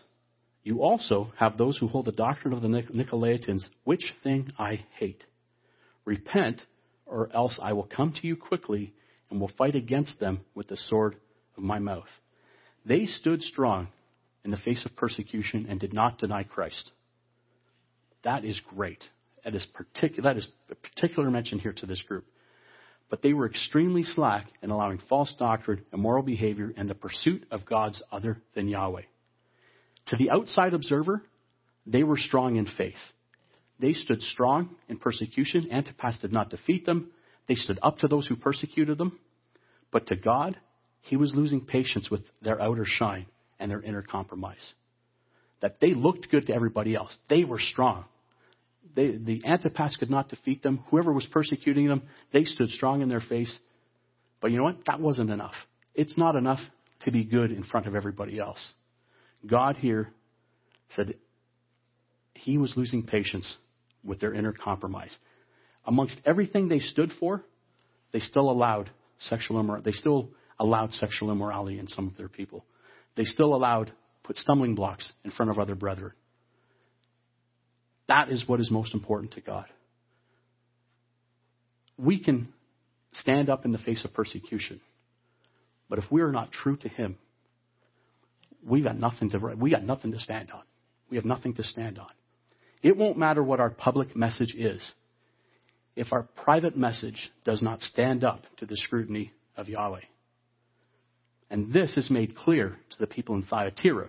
you also have those who hold the doctrine of the Nicolaitans, which thing I hate. Repent, or else I will come to you quickly and will fight against them with the sword of my mouth. They stood strong in the face of persecution and did not deny Christ. That is great. That is, that is a particular mention here to this group. But they were extremely slack in allowing false doctrine, immoral behavior, and the pursuit of gods other than Yahweh. To the outside observer, they were strong in faith. They stood strong in persecution. Antipas did not defeat them. They stood up to those who persecuted them. But to God, he was losing patience with their outer shine and their inner compromise. That they looked good to everybody else. They were strong. They, the Antipas could not defeat them. Whoever was persecuting them, they stood strong in their face. But you know what? That wasn't enough. It's not enough to be good in front of everybody else. God here said he was losing patience with their inner compromise. Amongst everything they stood for, they still allowed sexual immorality. They still allowed sexual immorality in some of their people. They still allowed put stumbling blocks in front of other brethren. That is what is most important to God. We can stand up in the face of persecution, but if we are not true to Him, we got nothing to we got nothing to stand on. We have nothing to stand on. It won't matter what our public message is if our private message does not stand up to the scrutiny of Yahweh. And this is made clear to the people in Thyatira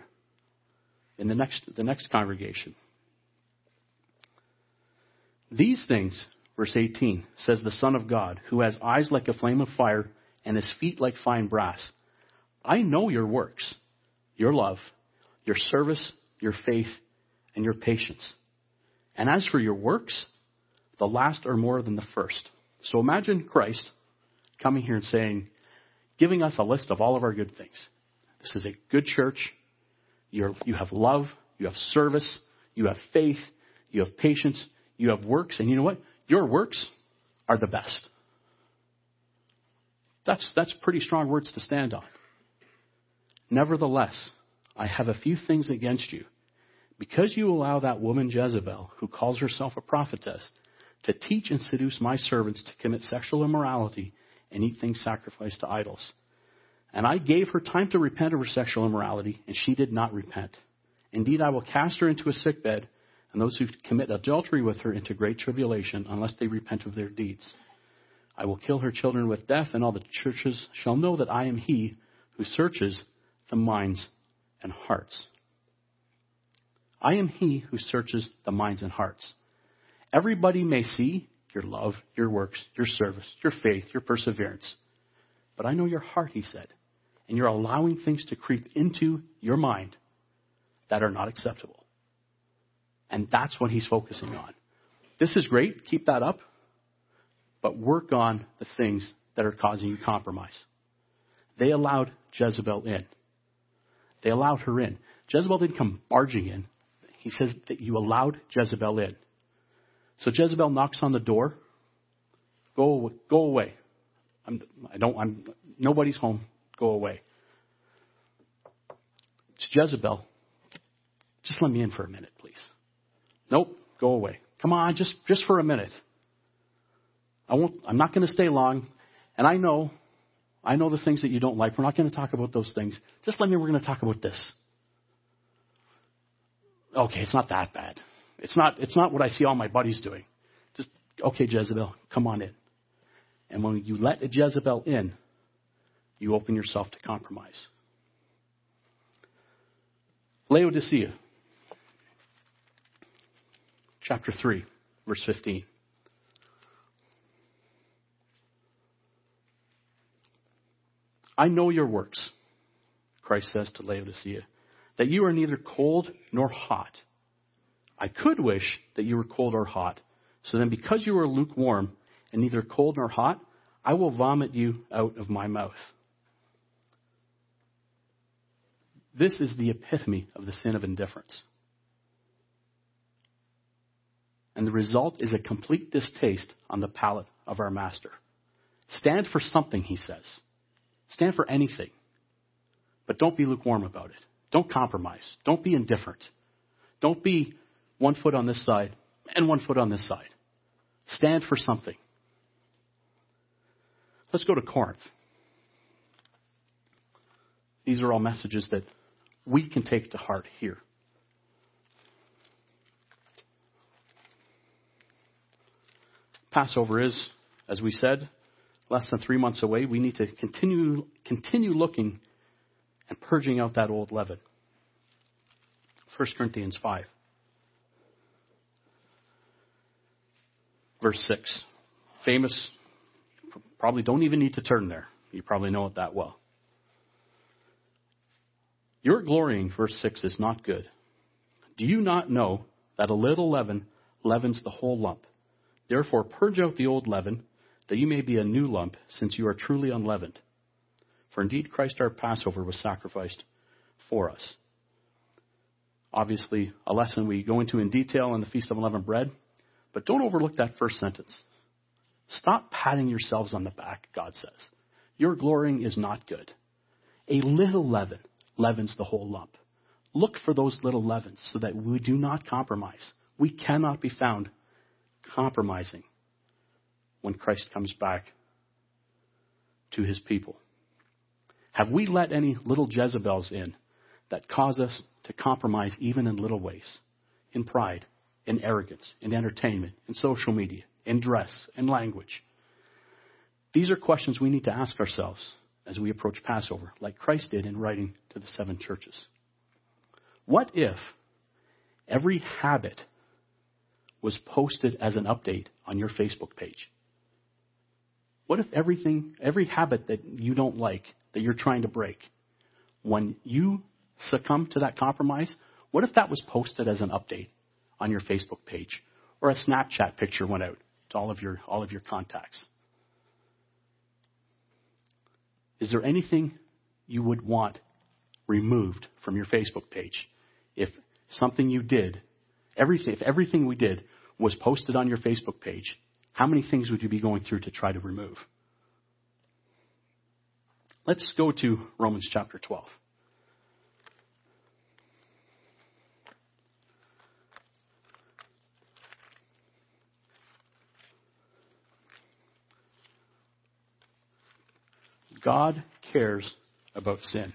in the next, the next congregation. These things, verse 18, says the Son of God, who has eyes like a flame of fire and his feet like fine brass. I know your works your love, your service, your faith, and your patience. And as for your works, the last are more than the first. So imagine Christ coming here and saying, giving us a list of all of our good things. This is a good church. You're, you have love. You have service. You have faith. You have patience. You have works. And you know what? Your works are the best. That's, that's pretty strong words to stand on. Nevertheless, I have a few things against you. Because you allow that woman Jezebel, who calls herself a prophetess, to teach and seduce my servants to commit sexual immorality and eat things sacrificed to idols. And I gave her time to repent of her sexual immorality, and she did not repent. Indeed, I will cast her into a sick bed, and those who commit adultery with her into great tribulation, unless they repent of their deeds. I will kill her children with death, and all the churches shall know that I am he who searches the minds and hearts. I am he who searches the minds and hearts. Everybody may see your love, your works, your service, your faith, your perseverance. But I know your heart, he said, and you're allowing things to creep into your mind that are not acceptable. And that's what he's focusing on. This is great, keep that up, but work on the things that are causing you compromise. They allowed Jezebel in. They allowed her in. Jezebel didn't come barging in. He says that you allowed Jezebel in. So Jezebel knocks on the door. Go, go away. I'm, I don't, I'm, nobody's home. Go away. It's Jezebel. Just let me in for a minute, please. Nope, go away. Come on, just, just for a minute. I won't, I'm not going to stay long. And I know, I know the things that you don't like. We're not going to talk about those things. Just let me, we're going to talk about this. Okay, it's not that bad. It's not, it's not what I see all my buddies doing. Just, okay, Jezebel, come on in. And when you let a Jezebel in, you open yourself to compromise. Laodicea, chapter 3, verse 15. I know your works, Christ says to Laodicea, that you are neither cold nor hot. I could wish that you were cold or hot. So then, because you are lukewarm and neither cold nor hot, I will vomit you out of my mouth. This is the epitome of the sin of indifference. And the result is a complete distaste on the palate of our master. Stand for something, he says. Stand for anything. But don't be lukewarm about it. Don't compromise. Don't be indifferent. Don't be one foot on this side and one foot on this side. Stand for something. Let's go to Corinth. These are all messages that we can take to heart here. Passover is, as we said, less than three months away. We need to continue, continue looking and purging out that old leaven. 1 Corinthians 5. Verse 6. Famous, probably don't even need to turn there. You probably know it that well. Your glorying, verse 6, is not good. Do you not know that a little leaven leavens the whole lump? Therefore, purge out the old leaven, that you may be a new lump, since you are truly unleavened. For indeed, Christ our Passover was sacrificed for us. Obviously, a lesson we go into in detail in the Feast of Unleavened Bread, but don't overlook that first sentence. Stop patting yourselves on the back, God says. Your glorying is not good. A little leaven leavens the whole lump. Look for those little leavens so that we do not compromise. We cannot be found compromising when Christ comes back to his people. Have we let any little Jezebels in that cause us to compromise even in little ways? In pride, in arrogance, in entertainment, in social media, in dress, in language. These are questions we need to ask ourselves as we approach Passover, like Christ did in writing to the seven churches. What if every habit was posted as an update on your Facebook page? What if everything, every habit that you don't like, that you're trying to break, when you succumb to that compromise, what if that was posted as an update on your Facebook page or a Snapchat picture went out to all of your all of your contacts? Is there anything you would want removed from your Facebook page if something you did, everything, if everything we did was posted on your Facebook page, how many things would you be going through to try to remove? Let's go to Romans chapter 12. God cares about sin.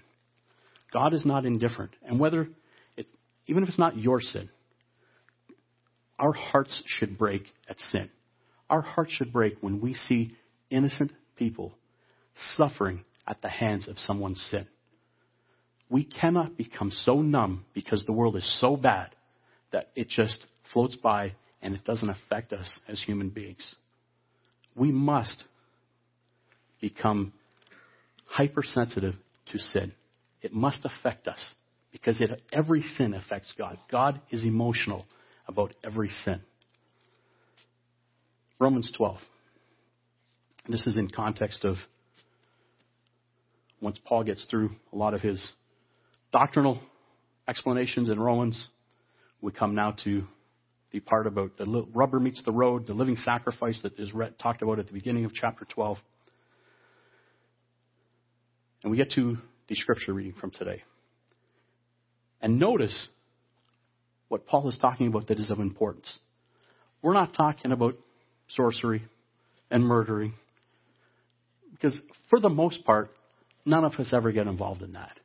God is not indifferent. And whether, it, even if it's not your sin, our hearts should break at sin. Our hearts should break when we see innocent people suffering at the hands of someone's sin. We cannot become so numb because the world is so bad that it just floats by and it doesn't affect us as human beings. We must become hypersensitive to sin. It must affect us because it, every sin affects God. God is emotional about every sin. Romans 12. This is in context of once Paul gets through a lot of his doctrinal explanations in Romans, we come now to the part about the rubber meets the road, the living sacrifice that is read, talked about at the beginning of chapter 12. And we get to the scripture reading from today. And notice what Paul is talking about that is of importance. We're not talking about sorcery and murdering, because for the most part, none of us ever get involved in that.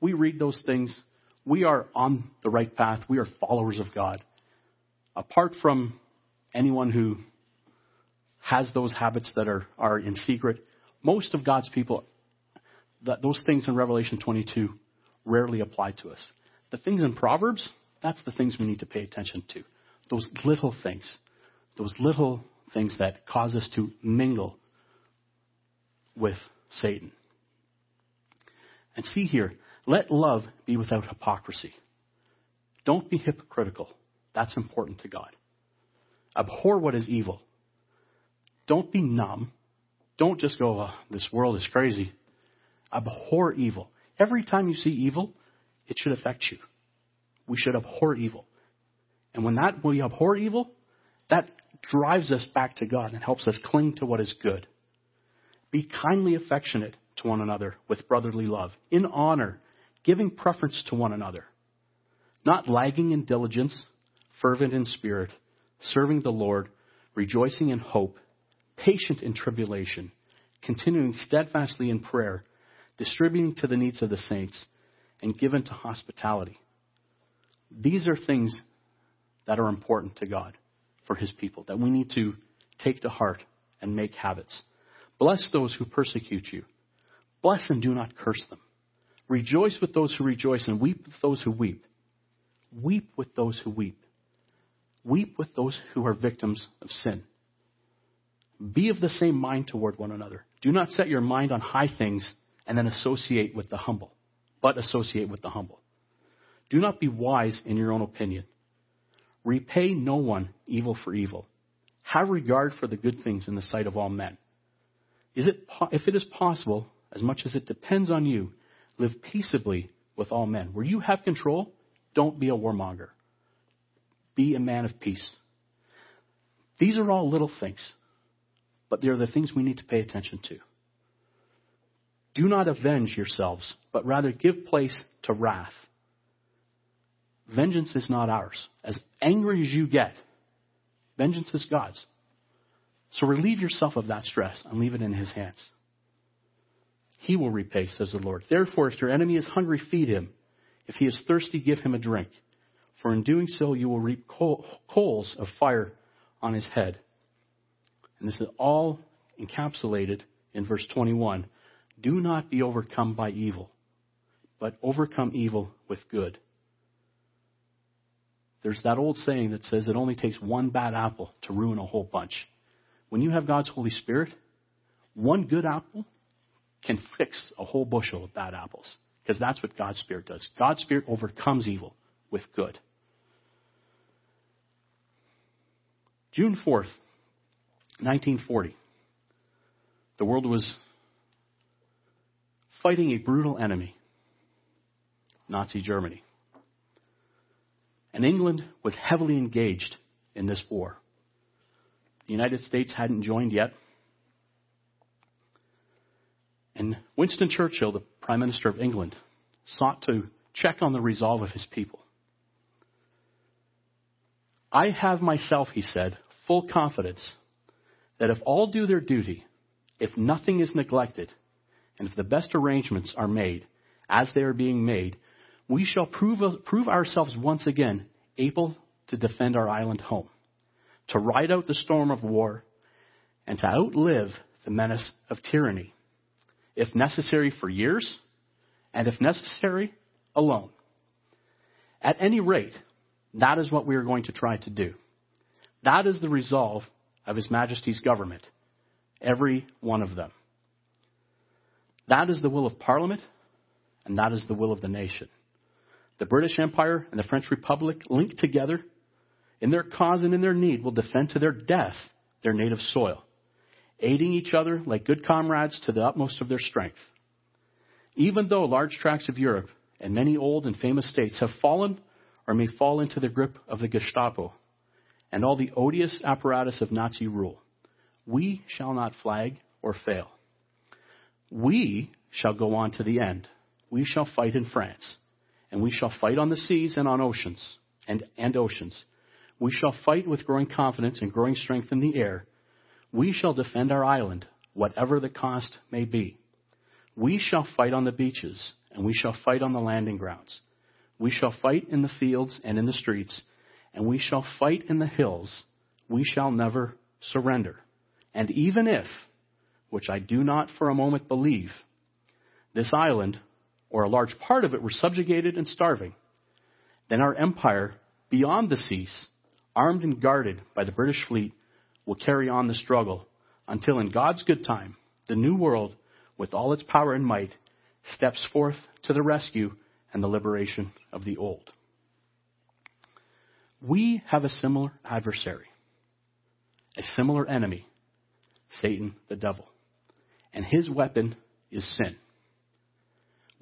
We read those things. We are on the right path. We are followers of God. Apart from anyone who has those habits that are, are in secret, most of God's people, that those things in Revelation 22 rarely apply to us. The things in Proverbs, that's the things we need to pay attention to. Those little things. Those little things that cause us to mingle with Satan. And see here, let love be without hypocrisy. Don't be hypocritical. That's important to God. Abhor what is evil. Don't be numb. Don't just go, oh, this world is crazy. Abhor evil. Every time you see evil, it should affect you. We should abhor evil. And when that we abhor evil, that drives us back to God and helps us cling to what is good. Be kindly affectionate to one another with brotherly love, in honor, giving preference to one another, not lagging in diligence, fervent in spirit, serving the Lord, rejoicing in hope, patient in tribulation, continuing steadfastly in prayer, distributing to the needs of the saints, and given to hospitality. These are things that are important to God for his people that we need to take to heart and make habits. Bless those who persecute you. Bless and do not curse them. Rejoice with those who rejoice and weep with those who weep. Weep with those who weep. Weep with those who are victims of sin. Be of the same mind toward one another. Do not set your mind on high things and then associate with the humble, but associate with the humble. Do not be wise in your own opinion. Repay no one evil for evil. Have regard for the good things in the sight of all men. Is it, if it is possible, as much as it depends on you, live peaceably with all men. Where you have control, don't be a warmonger. Be a man of peace. These are all little things, but they're the things we need to pay attention to. Do not avenge yourselves, but rather give place to wrath. Vengeance is not ours. As angry as you get, vengeance is God's. So relieve yourself of that stress and leave it in His hands. He will repay, says the Lord. Therefore, if your enemy is hungry, feed him. If he is thirsty, give him a drink. For in doing so, you will reap coals of fire on his head. And this is all encapsulated in verse 21. Do not be overcome by evil, but overcome evil with good. There's that old saying that says it only takes one bad apple to ruin a whole bunch. When you have God's Holy Spirit, one good apple can fix a whole bushel of bad apples. Because that's what God's Spirit does. God's Spirit overcomes evil with good. June 4th, 1940. The world was fighting a brutal enemy, Nazi Germany. And England was heavily engaged in this war. The United States hadn't joined yet. And Winston Churchill, the Prime Minister of England, sought to check on the resolve of his people. I have myself, he said, full confidence that if all do their duty, if nothing is neglected, and if the best arrangements are made as they are being made, we shall prove, prove ourselves once again able to defend our island home, to ride out the storm of war, and to outlive the menace of tyranny, if necessary for years, and if necessary, alone. At any rate, that is what we are going to try to do. That is the resolve of His Majesty's government, every one of them. That is the will of Parliament, and that is the will of the nation. The British Empire and the French Republic, linked together in their cause and in their need, will defend to their death their native soil, aiding each other like good comrades to the utmost of their strength. Even though large tracts of Europe and many old and famous states have fallen or may fall into the grip of the Gestapo, and all the odious apparatus of Nazi rule. We shall not flag or fail. We shall go on to the end. We shall fight in France, and we shall fight on the seas and on oceans and, and oceans. We shall fight with growing confidence and growing strength in the air. We shall defend our island, whatever the cost may be. We shall fight on the beaches, and we shall fight on the landing grounds. We shall fight in the fields and in the streets, and we shall fight in the hills. We shall never surrender. And even if, which I do not for a moment believe, this island, or a large part of it, were subjugated and starving, then our empire beyond the seas, armed and guarded by the British fleet, will carry on the struggle until in God's good time, the new world, with all its power and might, steps forth to the rescue and the liberation of the old. We have a similar adversary, a similar enemy, Satan the devil. And his weapon is sin.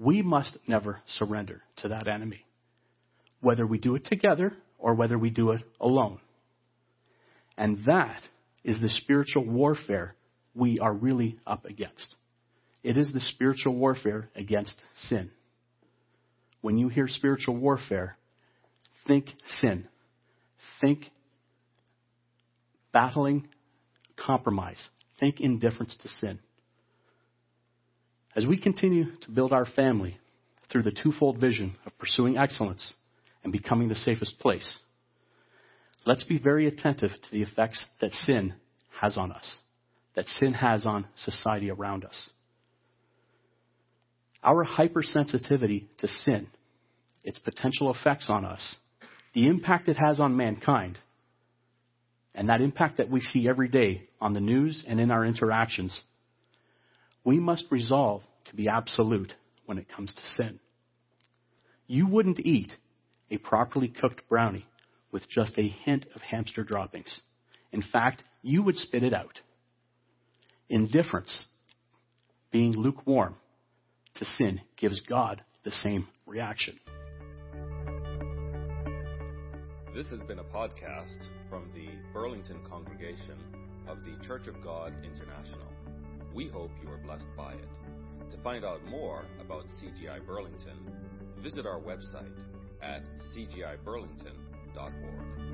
We must never surrender to that enemy, whether we do it together or whether we do it alone. And that is the spiritual warfare we are really up against. It is the spiritual warfare against sin. When you hear spiritual warfare, think sin. Think battling compromise. Think indifference to sin. As we continue to build our family through the twofold vision of pursuing excellence and becoming the safest place, let's be very attentive to the effects that sin has on us, that sin has on society around us. Our hypersensitivity to sin, its potential effects on us, the impact it has on mankind, and that impact that we see every day on the news and in our interactions, we must resolve to be absolute when it comes to sin. You wouldn't eat a properly cooked brownie with just a hint of hamster droppings. In fact, you would spit it out. Indifference, being lukewarm to sin, gives God the same reaction. This has been a podcast from the Burlington congregation of the Church of God International. We hope you are blessed by it. To find out more about CGI Burlington, visit our website at cgiburlington.org.